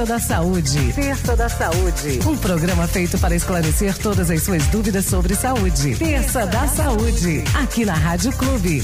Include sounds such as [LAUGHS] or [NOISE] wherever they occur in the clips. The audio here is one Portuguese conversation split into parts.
Terça da Saúde. Terça da Saúde. Um programa feito para esclarecer todas as suas dúvidas sobre saúde. Terça da Saúde. Aqui na Rádio Clube.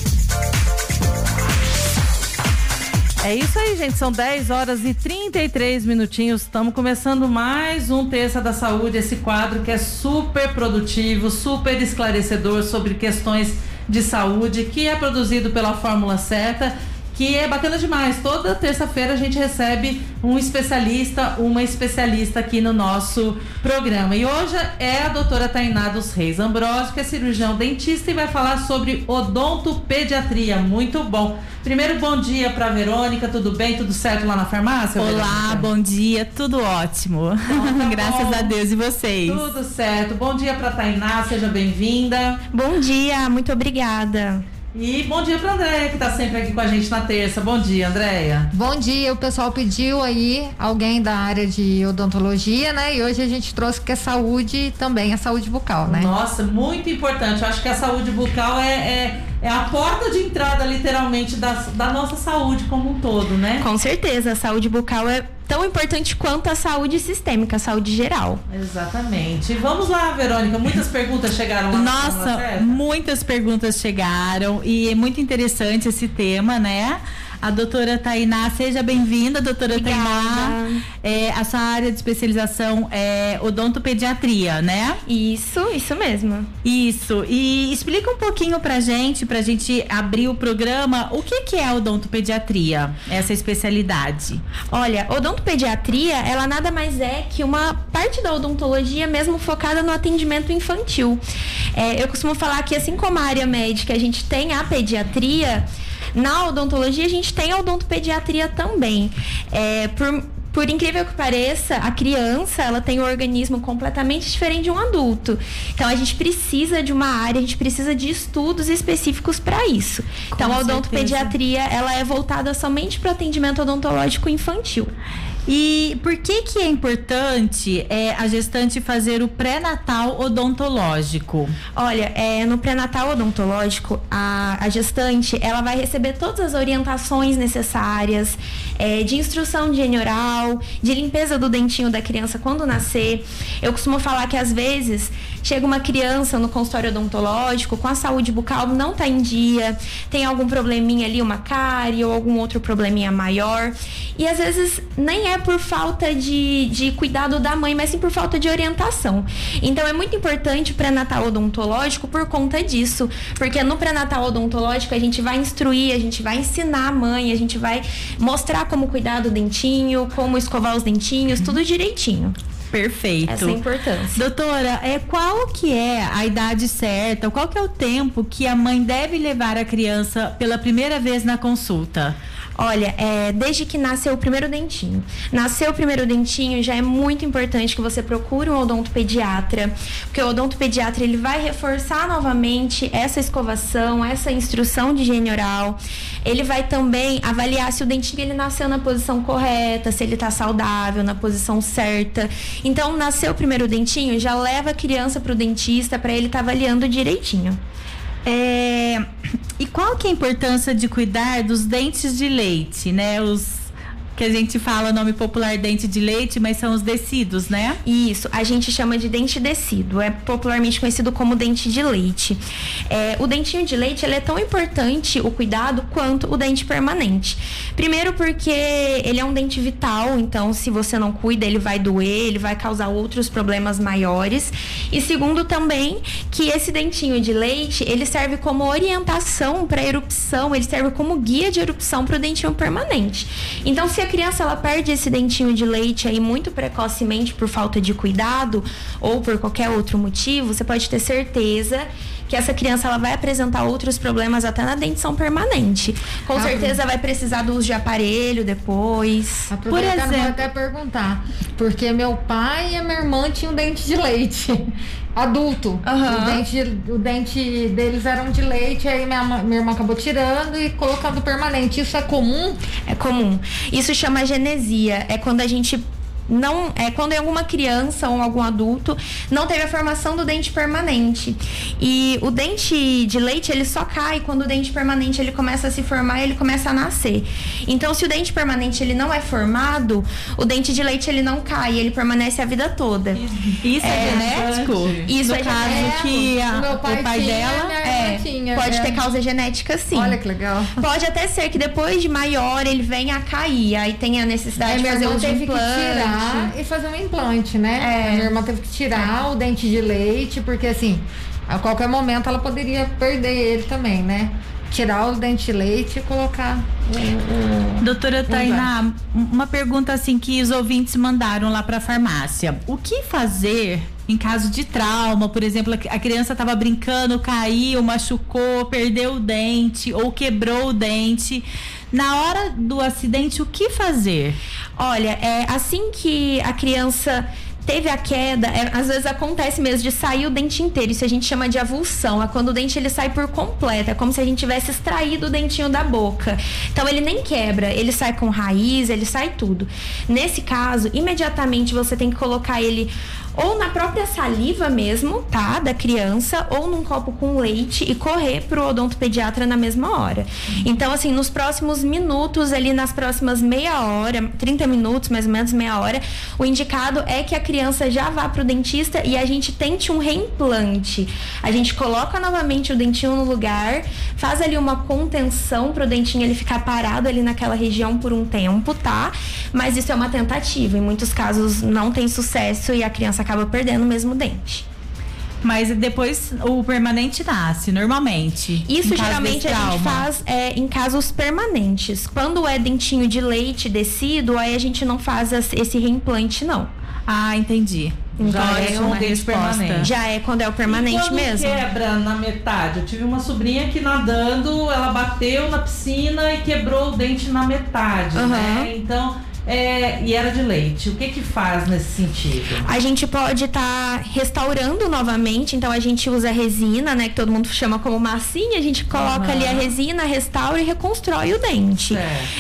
É isso aí, gente. São 10 horas e 33 minutinhos. Estamos começando mais um Terça da Saúde, esse quadro que é super produtivo, super esclarecedor sobre questões de saúde, que é produzido pela Fórmula Certa que é bacana demais. Toda terça-feira a gente recebe um especialista, uma especialista aqui no nosso programa. E hoje é a doutora Tainá dos Reis Ambrosio, que é cirurgião dentista e vai falar sobre odontopediatria. Muito bom. Primeiro, bom dia para Verônica, tudo bem? Tudo certo lá na farmácia? Olá, Verônica? bom dia, tudo ótimo. Então, tá [LAUGHS] Graças bom. a Deus e vocês. Tudo certo. Bom dia para Tainá, seja bem-vinda. Bom dia, muito obrigada. E bom dia para Andréia, que está sempre aqui com a gente na terça. Bom dia, Andréia. Bom dia, o pessoal pediu aí alguém da área de odontologia, né? E hoje a gente trouxe que é saúde também, a saúde bucal, né? Nossa, muito importante. Eu acho que a saúde bucal é, é, é a porta de entrada, literalmente, da, da nossa saúde como um todo, né? Com certeza, a saúde bucal é tão importante quanto a saúde sistêmica, a saúde geral. Exatamente. Vamos lá, Verônica, muitas perguntas chegaram lá. Nossa, muitas perguntas chegaram e é muito interessante esse tema, né? a doutora Tainá. Seja bem-vinda, doutora Obrigada. Tainá. É, a sua área de especialização é odontopediatria, né? Isso, isso mesmo. Isso. E explica um pouquinho pra gente, pra gente abrir o programa, o que, que é a odontopediatria, essa especialidade? Olha, odontopediatria, ela nada mais é que uma parte da odontologia mesmo focada no atendimento infantil. É, eu costumo falar que assim como a área médica a gente tem a pediatria, na odontologia, a gente tem a odontopediatria também. É, por, por incrível que pareça, a criança ela tem um organismo completamente diferente de um adulto. Então a gente precisa de uma área, a gente precisa de estudos específicos para isso. Com então a odontopediatria ela é voltada somente para o atendimento odontológico infantil. E por que que é importante é, a gestante fazer o pré-natal odontológico? Olha, é, no pré-natal odontológico, a, a, gestante ela vai receber todas as orientações necessárias é, de instrução de higiene oral, de limpeza do dentinho da criança quando nascer. Eu costumo falar que às vezes chega uma criança no consultório odontológico com a saúde bucal não está em dia, tem algum probleminha ali, uma cárie ou algum outro probleminha maior. E às vezes nem é por falta de, de cuidado da mãe, mas sim por falta de orientação. Então é muito importante o pré-natal odontológico por conta disso. Porque no pré-natal odontológico a gente vai instruir, a gente vai ensinar a mãe, a gente vai mostrar como cuidar do dentinho, como escovar os dentinhos, tudo direitinho. Perfeito. Essa é a importância. Doutora, é, qual que é a idade certa, qual que é o tempo que a mãe deve levar a criança pela primeira vez na consulta? Olha, é, desde que nasceu o primeiro dentinho. Nasceu o primeiro dentinho, já é muito importante que você procure um odontopediatra, porque o odontopediatra ele vai reforçar novamente essa escovação, essa instrução de higiene oral. Ele vai também avaliar se o dentinho ele nasceu na posição correta, se ele está saudável, na posição certa. Então, nasceu o primeiro dentinho, já leva a criança para o dentista para ele estar tá avaliando direitinho. É, e qual que é a importância de cuidar dos dentes de leite, né? Os que a gente fala nome popular dente de leite, mas são os decidos, né? Isso, a gente chama de dente decido, é popularmente conhecido como dente de leite. É, o dentinho de leite ele é tão importante o cuidado quanto o dente permanente. Primeiro porque ele é um dente vital, então se você não cuida ele vai doer, ele vai causar outros problemas maiores. E segundo também que esse dentinho de leite ele serve como orientação para erupção, ele serve como guia de erupção para o dentinho permanente. Então se a criança ela perde esse dentinho de leite aí muito precocemente por falta de cuidado ou por qualquer outro motivo, você pode ter certeza que essa criança ela vai apresentar outros problemas até na dentição permanente. Com ah, certeza vai precisar do uso de aparelho depois. Por exemplo, vou até perguntar, porque meu pai e a minha irmã tinham dente de leite. [LAUGHS] Adulto. Uhum. O, dente, o dente deles eram de leite, aí minha, minha irmã acabou tirando e colocando permanente. Isso é comum? É comum. Isso chama genesia. É quando a gente não é quando é alguma criança ou algum adulto não teve a formação do dente permanente. E o dente de leite, ele só cai quando o dente permanente ele começa a se formar, ele começa a nascer. Então, se o dente permanente ele não é formado, o dente de leite ele não cai, ele permanece a vida toda. Isso é, é genético? Isso no é caso genético. que a, O meu pai o pai tinha, dela minha É, tinha, pode é. ter causa genética sim. Olha que legal. Pode até ser que depois de maior ele venha a cair, aí tem a necessidade Aí de fazer irmã uso tirar e fazer um implante, né? É. A minha irmã teve que tirar o dente de leite, porque assim, a qualquer momento ela poderia perder ele também, né? Tirar o dente de leite e colocar o, o- Doutora Tainá, uma pergunta assim que os ouvintes mandaram lá para a farmácia. O que fazer em caso de trauma? Por exemplo, a criança estava brincando, caiu, machucou, perdeu o dente ou quebrou o dente. Na hora do acidente, o que fazer? Olha, é assim que a criança teve a queda, é, às vezes acontece mesmo de sair o dente inteiro. Isso a gente chama de avulsão. É quando o dente ele sai por completo. É como se a gente tivesse extraído o dentinho da boca. Então ele nem quebra, ele sai com raiz, ele sai tudo. Nesse caso, imediatamente você tem que colocar ele ou na própria saliva mesmo, tá? Da criança, ou num copo com leite e correr pro odontopediatra na mesma hora. Então, assim, nos próximos minutos, ali nas próximas meia hora, 30 minutos, mais ou menos meia hora, o indicado é que a criança já vá pro dentista e a gente tente um reimplante. A gente coloca novamente o dentinho no lugar, faz ali uma contenção pro dentinho ele ficar parado ali naquela região por um tempo, tá? Mas isso é uma tentativa. Em muitos casos não tem sucesso e a criança acaba perdendo o mesmo dente. Mas depois o permanente nasce, normalmente. Isso geralmente a gente faz é, em casos permanentes. Quando é dentinho de leite descido, aí a gente não faz as- esse reimplante, não. Ah, entendi. Então, Já é é um dente permanente. Já é quando é o permanente quando mesmo. quebra na metade. Eu tive uma sobrinha que nadando, ela bateu na piscina e quebrou o dente na metade, Aham. né? Então, é, e era de leite. O que que faz nesse sentido? A gente pode estar restaurando novamente, então a gente usa resina, né? Que todo mundo chama como massinha, a gente coloca Aham. ali a resina, restaura e reconstrói o dente.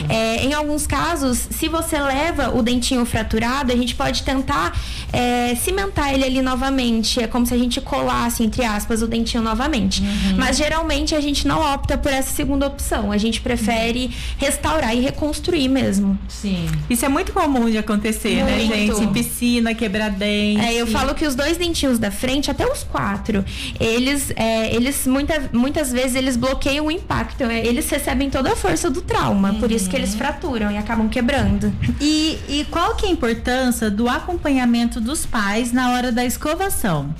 É, em alguns casos, se você leva o dentinho fraturado, a gente pode tentar é, cimentar ele ali novamente. É como se a gente colasse, entre aspas, o dentinho novamente. Uhum. Mas geralmente a gente não opta por essa segunda opção. A gente prefere restaurar e reconstruir mesmo. Sim. Isso é muito comum de acontecer, né, Muito. gente? Em piscina, quebrar dente. É, eu falo que os dois dentinhos da frente, até os quatro, eles, é, eles muita, muitas vezes eles bloqueiam o impacto. é, Eles recebem toda a força do trauma, por isso que eles fraturam e acabam quebrando. E, e qual que é a importância do acompanhamento dos pais na hora da escovação?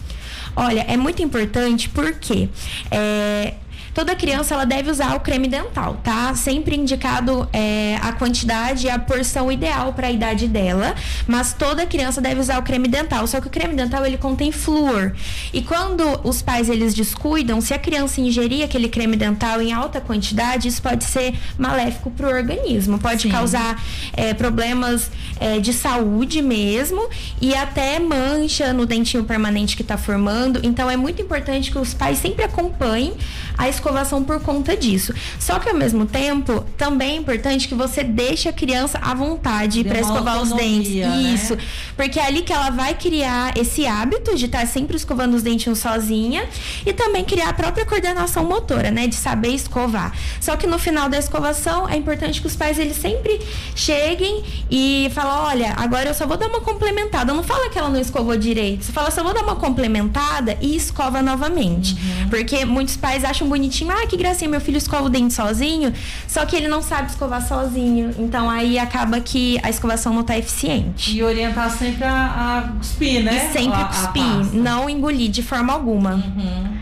Olha, é muito importante porque é, toda criança ela deve usar o creme dental, tá? Sempre indicado é, a quantidade e a porção ideal para a idade dela, mas toda criança deve usar o creme dental. Só que o creme dental ele contém flúor e quando os pais eles descuidam, se a criança ingerir aquele creme dental em alta quantidade, isso pode ser maléfico para o organismo, pode Sim. causar é, problemas é, de saúde mesmo e até mancha no dentinho permanente que está formando. Então é muito importante que os pais sempre acompanhem a escovação por conta disso. Só que ao mesmo tempo, também é importante que você deixe a criança à vontade para escovar os dentes. né? Isso. Porque é ali que ela vai criar esse hábito de estar sempre escovando os dentinhos sozinha e também criar a própria coordenação motora, né? De saber escovar. Só que no final da escovação é importante que os pais eles sempre cheguem e falem, olha, agora eu só vou dar uma complementada. Não fala que ela não escovou direito. Você fala, só vou dar uma complementada e escova novamente. Porque muitos pais acham bonitinho, ah, que gracinha, meu filho escova o dente sozinho, só que ele não sabe escovar sozinho. Então aí acaba que a escovação não tá eficiente. E orientar sempre a, a cuspir, né? E sempre A- cuspir, não engolir de forma alguma,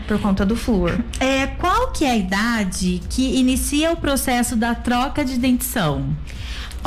por conta do flúor. É, qual que é a idade que inicia o processo da troca de dentição?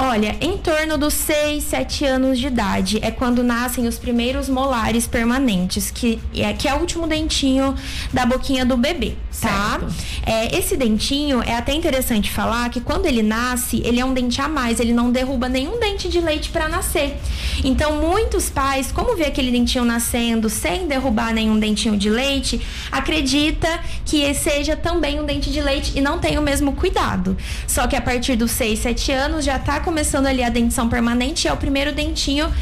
Olha, em torno dos 6, 7 anos de idade é quando nascem os primeiros molares permanentes, que é, que é o último dentinho da boquinha do bebê, tá? É, esse dentinho é até interessante falar que quando ele nasce, ele é um dente a mais, ele não derruba nenhum dente de leite para nascer. Então, muitos pais, como vê aquele dentinho nascendo sem derrubar nenhum dentinho de leite, acredita que seja também um dente de leite e não tem o mesmo cuidado. Só que a partir dos 6, 7 anos já tá começando ali a dentição permanente é o primeiro dentinho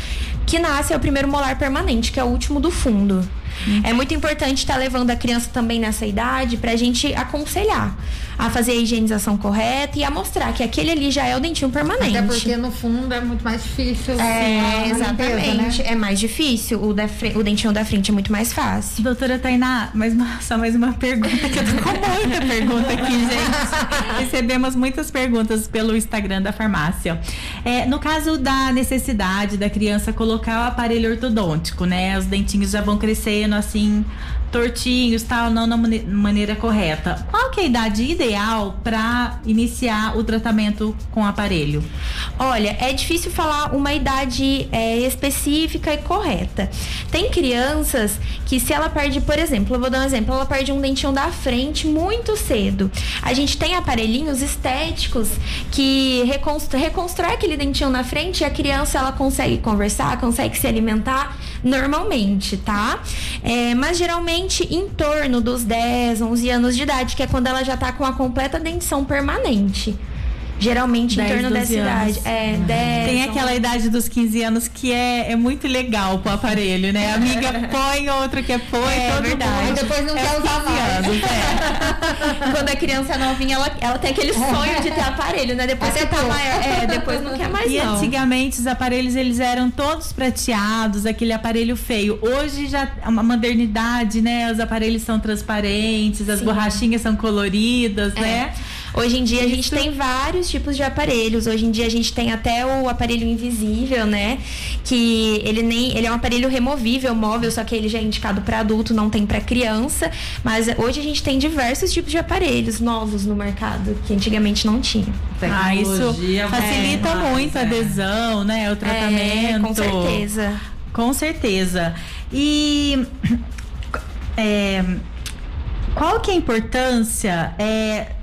que nasce é o primeiro molar permanente, que é o último do fundo. É muito importante estar tá levando a criança também nessa idade para a gente aconselhar a fazer a higienização correta e a mostrar que aquele ali já é o dentinho permanente. Até porque no fundo é muito mais difícil. É, exatamente. Limpeza, né? É mais difícil. O, da o dentinho da frente é muito mais fácil. Doutora Tainá, mais uma, só mais uma pergunta, que eu tô com muita pergunta aqui, [LAUGHS] gente. Recebemos muitas perguntas pelo Instagram da farmácia. É, no caso da necessidade da criança colocar o aparelho ortodôntico, né? Os dentinhos já vão assim tortinhos, tal, não na maneira correta. Qual que é a idade ideal para iniciar o tratamento com o aparelho? Olha, é difícil falar uma idade é, específica e correta. Tem crianças que se ela perde, por exemplo, eu vou dar um exemplo, ela perde um dentinho da frente muito cedo. A gente tem aparelhinhos estéticos que reconstrói, reconstrói aquele dentinho na frente e a criança ela consegue conversar, consegue se alimentar normalmente, tá? É, mas geralmente em torno dos 10, 11 anos de idade, que é quando ela já tá com a completa dentição permanente. Geralmente 10, em torno dessa idade. É, uhum. 10, Tem aquela 11. idade dos 15 anos que é, é muito legal pro aparelho, né? A amiga põe, outra quer põe, é, todo verdade. mundo. depois não é quer usar mais. Anos, é. [LAUGHS] Quando a criança é novinha, ela, ela tem aquele sonho de ter aparelho, né? Depois você tá maior. É, depois não quer mais e não. antigamente os aparelhos eles eram todos prateados, aquele aparelho feio. Hoje já é uma modernidade, né? Os aparelhos são transparentes, as Sim. borrachinhas são coloridas, é. né? Hoje em dia Isso. a gente tem vários tipos de aparelhos. Hoje em dia a gente tem até o aparelho invisível, né? Que ele nem ele é um aparelho removível, móvel, só que ele já é indicado para adulto, não tem para criança. Mas hoje a gente tem diversos tipos de aparelhos novos no mercado que antigamente não tinha. Ah, isso facilita é, muito a adesão, né? O tratamento. É, com certeza. Com certeza. E [CLEARS THROAT] é, qual que é a importância é,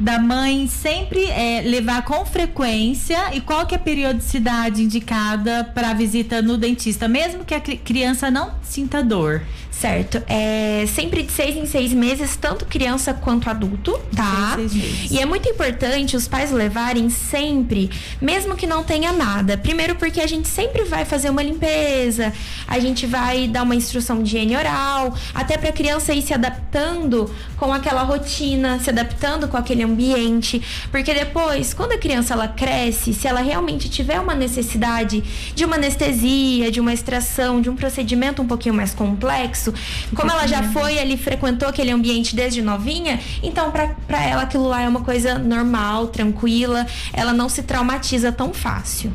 da mãe sempre é, levar com frequência e qual que é a periodicidade indicada para visita no dentista, mesmo que a criança não sinta dor? Certo. É sempre de seis em seis meses, tanto criança quanto adulto, tá? Seis, seis e é muito importante os pais levarem sempre, mesmo que não tenha nada. Primeiro porque a gente sempre vai fazer uma limpeza, a gente vai dar uma instrução de higiene oral, até para a criança ir se adaptando com aquela rotina, se adaptando com aquele ambiente, porque depois, quando a criança ela cresce, se ela realmente tiver uma necessidade de uma anestesia, de uma extração, de um procedimento um pouquinho mais complexo, Como ela já foi ali, frequentou aquele ambiente desde novinha, então para ela aquilo lá é uma coisa normal, tranquila, ela não se traumatiza tão fácil.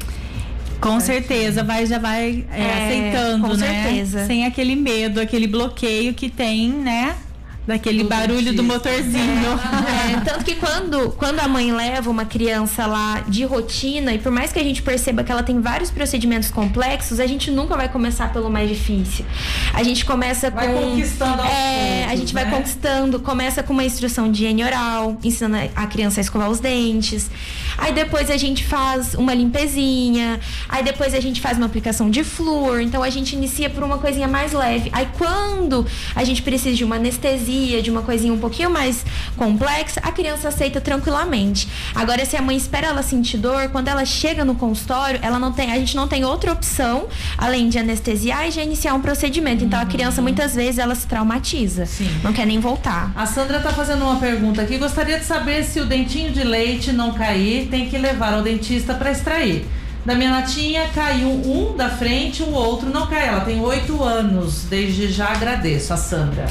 Com certeza, vai já vai é, é, aceitando, com né? Certeza. Sem aquele medo, aquele bloqueio que tem, né? Daquele do barulho dentista. do motorzinho. É, é, tanto que quando, quando a mãe leva uma criança lá de rotina, e por mais que a gente perceba que ela tem vários procedimentos complexos, a gente nunca vai começar pelo mais difícil. A gente começa vai com. Conquistando é, pontos, a gente né? vai conquistando, começa com uma instrução de higiene oral, ensinando a criança a escovar os dentes. Aí depois a gente faz uma limpezinha. Aí depois a gente faz uma aplicação de flúor. Então a gente inicia por uma coisinha mais leve. Aí quando a gente precisa de uma anestesia, de uma coisinha um pouquinho mais complexa, a criança aceita tranquilamente. Agora, se a mãe espera ela sentir dor, quando ela chega no consultório, ela não tem, a gente não tem outra opção além de anestesiar e de iniciar um procedimento. Então, a criança muitas vezes ela se traumatiza, Sim. não quer nem voltar. A Sandra está fazendo uma pergunta aqui. Gostaria de saber se o dentinho de leite não cair, tem que levar ao dentista para extrair. Da minha natinha caiu um da frente, o outro não cai. Ela tem oito anos. Desde já agradeço, a Sandra.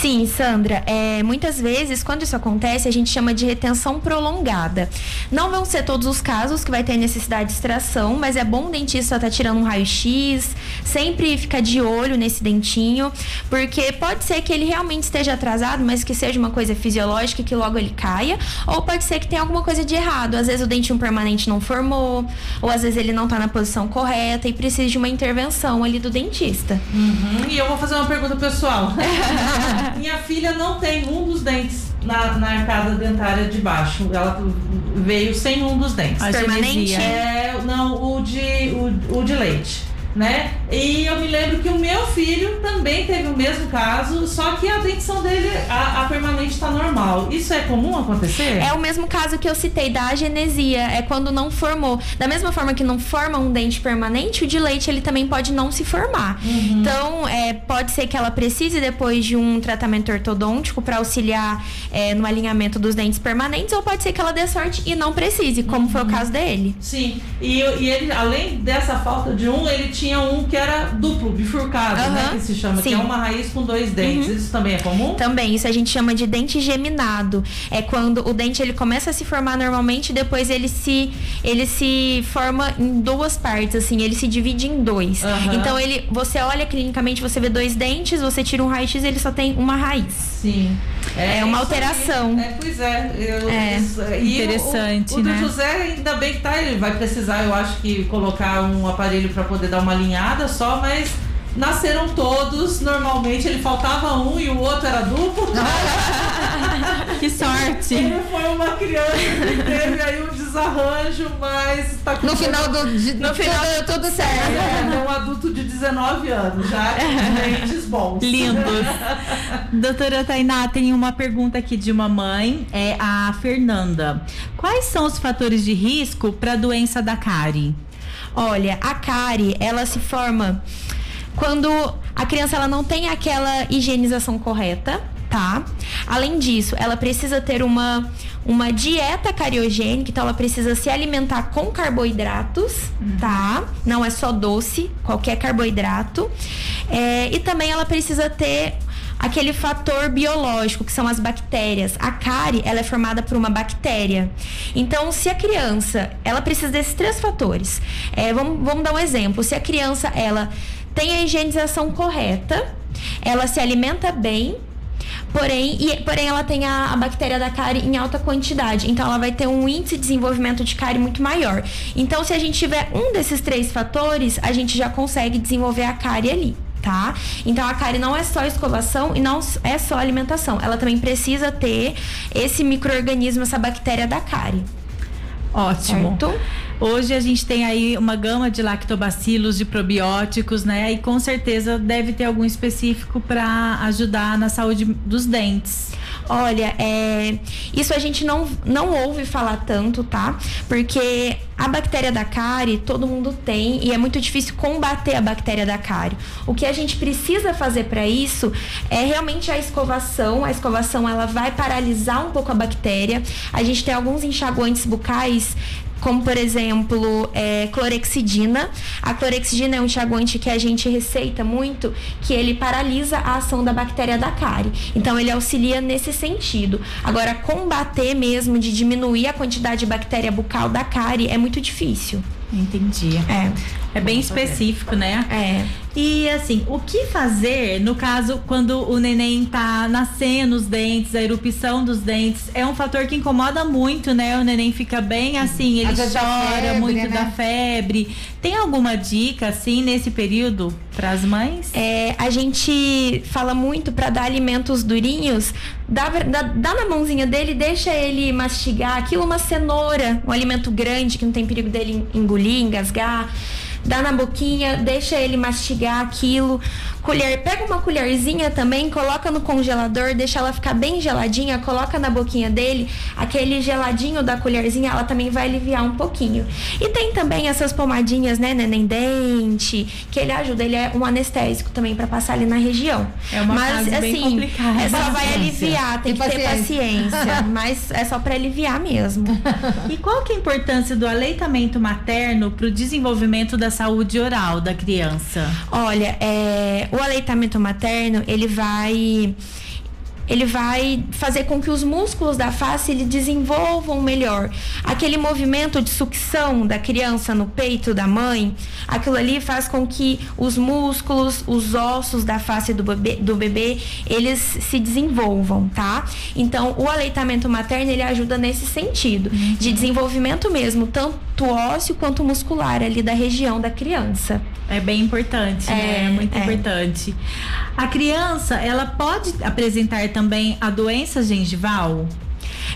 Sim, Sandra. É, muitas vezes, quando isso acontece, a gente chama de retenção prolongada. Não vão ser todos os casos que vai ter necessidade de extração, mas é bom o dentista estar tá tirando um raio-x, sempre ficar de olho nesse dentinho, porque pode ser que ele realmente esteja atrasado, mas que seja uma coisa fisiológica que logo ele caia, ou pode ser que tenha alguma coisa de errado. Às vezes o dentinho permanente não formou, ou às vezes ele não está na posição correta e precisa de uma intervenção ali do dentista. Uhum. E eu vou fazer uma pergunta pessoal. [LAUGHS] Minha filha não tem um dos dentes na, na arcada dentária de baixo. Ela veio sem um dos dentes. A Permanente? É, não, o de, o, o de leite. né? E eu me lembro que o meu filho também teve o mesmo caso, só que a dentição dele, a, a permanente normal. Isso é comum acontecer? É o mesmo caso que eu citei da agenesia, é quando não formou. Da mesma forma que não forma um dente permanente, o de leite ele também pode não se formar. Uhum. Então, é, pode ser que ela precise depois de um tratamento ortodôntico para auxiliar é, no alinhamento dos dentes permanentes, ou pode ser que ela dê sorte e não precise, como uhum. foi o caso dele. Sim, e, e ele, além dessa falta de um, ele tinha um que era duplo, bifurcado, uhum. né? Que se chama, Sim. que é uma raiz com dois dentes. Uhum. Isso também é comum? Também, isso a gente chama de dente É quando o dente ele começa a se formar normalmente, depois ele se ele se forma em duas partes, assim, ele se divide em dois. Uhum. Então ele, você olha clinicamente, você vê dois dentes, você tira um raio-x, ele só tem uma raiz. Sim. É, é uma alteração. É, pois é. Eu, é. Isso, Interessante, o, o, né? do José ainda bem que tá, ele vai precisar, eu acho que colocar um aparelho para poder dar uma alinhada só, mas nasceram todos, normalmente ele faltava um e o outro era duplo. [LAUGHS] que sorte! Ele foi uma criança que teve aí um desarranjo, mas tá No final do de, no final deu tudo certo. É, é um adulto de 19 anos, já com [LAUGHS] dentes bons. Lindos. [LAUGHS] Doutora Tainá, tem uma pergunta aqui de uma mãe, é a Fernanda. Quais são os fatores de risco para a doença da cárie? Olha, a cárie, ela se forma quando a criança ela não tem aquela higienização correta, tá? Além disso, ela precisa ter uma, uma dieta cariogênica, então ela precisa se alimentar com carboidratos, uhum. tá? Não é só doce, qualquer carboidrato. É, e também ela precisa ter aquele fator biológico, que são as bactérias. A cárie, ela é formada por uma bactéria. Então, se a criança, ela precisa desses três fatores. É, vamos, vamos dar um exemplo. Se a criança, ela tem a higienização correta, ela se alimenta bem, Porém, e, porém ela tem a, a, bactéria da cárie em alta quantidade. Então ela vai ter um índice de desenvolvimento de cárie muito maior. Então, se a gente tiver um desses três fatores, a gente já consegue desenvolver a cárie ali tá? Então a cárie não é só escovação e não é só alimentação. Ela também precisa ter esse microorganismo, essa bactéria da cárie. Ótimo. Certo? Hoje a gente tem aí uma gama de lactobacilos, de probióticos, né? E com certeza deve ter algum específico para ajudar na saúde dos dentes. Olha, é, isso a gente não, não ouve falar tanto, tá? Porque a bactéria da cárie todo mundo tem e é muito difícil combater a bactéria da cárie. O que a gente precisa fazer para isso é realmente a escovação. A escovação ela vai paralisar um pouco a bactéria. A gente tem alguns enxaguantes bucais como por exemplo é, clorexidina. A clorexidina é um enxaguante que a gente receita muito, que ele paralisa a ação da bactéria da cárie. Então ele auxilia nesse sentido. Agora combater mesmo de diminuir a quantidade de bactéria bucal da cárie é muito difícil. Entendi. É. É bem específico, né? É. E assim, o que fazer no caso quando o neném tá nascendo os dentes, a erupção dos dentes? É um fator que incomoda muito, né? O neném fica bem assim, ele chora febre, muito né? da febre. Tem alguma dica assim nesse período para as mães? É, a gente fala muito para dar alimentos durinhos, dá, dá, dá na mãozinha dele, deixa ele mastigar aquilo uma cenoura, um alimento grande que não tem perigo dele engolir, engasgar dá na boquinha, deixa ele mastigar aquilo. Colher, pega uma colherzinha também, coloca no congelador, deixa ela ficar bem geladinha, coloca na boquinha dele, aquele geladinho da colherzinha, ela também vai aliviar um pouquinho. E tem também essas pomadinhas, né, neném dente, que ele ajuda, ele é um anestésico também para passar ali na região. É uma mas fase assim, bem complicada. É só vai aliviar, tem, tem que paciência. ter paciência, [LAUGHS] mas é só para aliviar mesmo. E qual que é a importância do aleitamento materno para o desenvolvimento da saúde oral da criança? Olha, é, o aleitamento materno, ele vai ele vai fazer com que os músculos da face ele desenvolvam melhor. Aquele movimento de sucção da criança no peito da mãe, aquilo ali faz com que os músculos, os ossos da face do bebê, do bebê eles se desenvolvam, tá? Então, o aleitamento materno ele ajuda nesse sentido, de desenvolvimento mesmo, tanto ósseo quanto muscular ali da região da criança. É bem importante, né? é, né? É muito é. importante. A criança, ela pode apresentar também a doença gengival?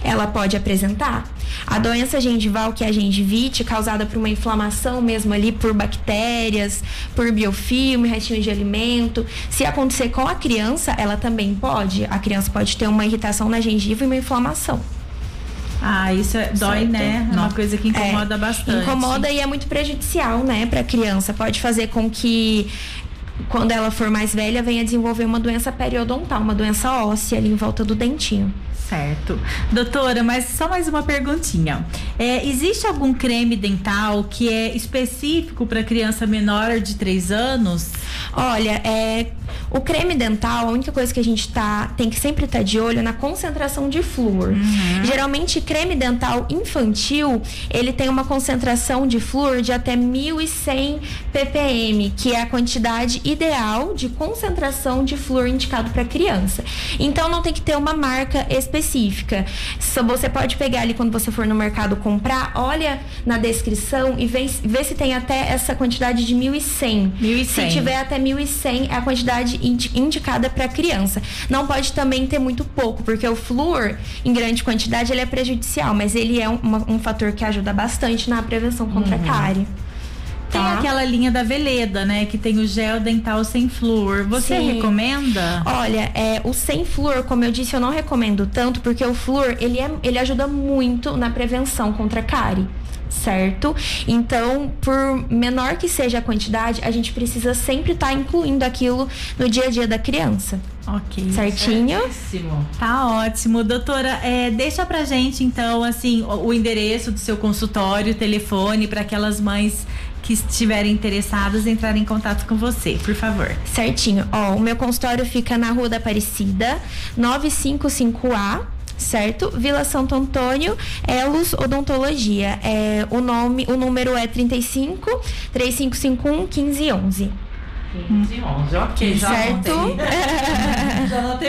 ela pode apresentar. A doença gengival, que é a gengivite, causada por uma inflamação mesmo ali por bactérias, por biofilme, restinhos de alimento, se acontecer com a criança, ela também pode. A criança pode ter uma irritação na gengiva e uma inflamação. Ah, isso é, dói, certo? né? É uma coisa que incomoda é, bastante. Incomoda e é muito prejudicial, né, para a criança. Pode fazer com que quando ela for mais velha, venha desenvolver uma doença periodontal, uma doença óssea ali em volta do dentinho. Certo. Doutora, mas só mais uma perguntinha. É, existe algum creme dental que é específico para criança menor de 3 anos? Olha, é, o creme dental, a única coisa que a gente tá, tem que sempre estar tá de olho é na concentração de flúor. Uhum. Geralmente, creme dental infantil, ele tem uma concentração de flúor de até 1.100 ppm, que é a quantidade ideal de concentração de flúor indicado para criança. Então, não tem que ter uma marca específica. Só você pode pegar ali quando você for no mercado comprar, olha na descrição e vê, vê se tem até essa quantidade de 1.100. 1.100. Se tiver até 1.100, é a quantidade indicada para criança. Não pode também ter muito pouco, porque o flúor, em grande quantidade, ele é prejudicial, mas ele é um, um fator que ajuda bastante na prevenção contra uhum. a cárie. Tem tá. aquela linha da Veleda, né? Que tem o gel dental sem flúor. Você Sim. recomenda? Olha, é, o sem flúor, como eu disse, eu não recomendo tanto, porque o flúor, ele, é, ele ajuda muito na prevenção contra a cárie certo? Então, por menor que seja a quantidade, a gente precisa sempre estar tá incluindo aquilo no dia a dia da criança. Ok. Certinho? Certíssimo. Tá ótimo. Doutora, é, deixa pra gente, então, assim, o, o endereço do seu consultório, telefone, para aquelas mães que estiverem interessadas entrarem em contato com você, por favor. Certinho. Ó, o meu consultório fica na Rua da Aparecida, 955A certo? Vila Santo Antônio, Elos Odontologia. É, o nome, o número é 35 3551 1511. 15 11, ok, já certo? [LAUGHS]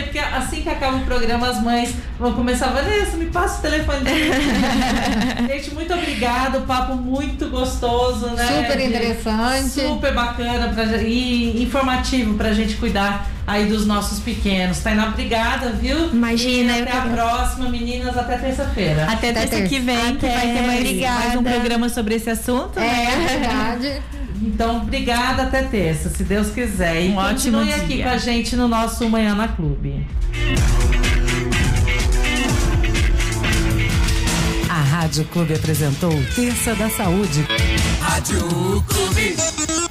porque assim que acaba o programa, as mães vão começar a Vanessa, me passa o telefone [LAUGHS] Gente, muito obrigada, o papo muito gostoso, né? Super interessante. Super bacana pra, e informativo pra gente cuidar aí dos nossos pequenos. Tainá, obrigada, viu? Imagina. E até a próxima, meninas, até terça-feira. Até, até terça que vem, até. que vai ter mais, mais um programa sobre esse assunto. É, né? é verdade. [LAUGHS] Então, obrigada até terça, se Deus quiser. E um continue ótimo aqui com a gente no nosso Manhã na Clube. A Rádio Clube apresentou Terça da Saúde. Rádio Clube.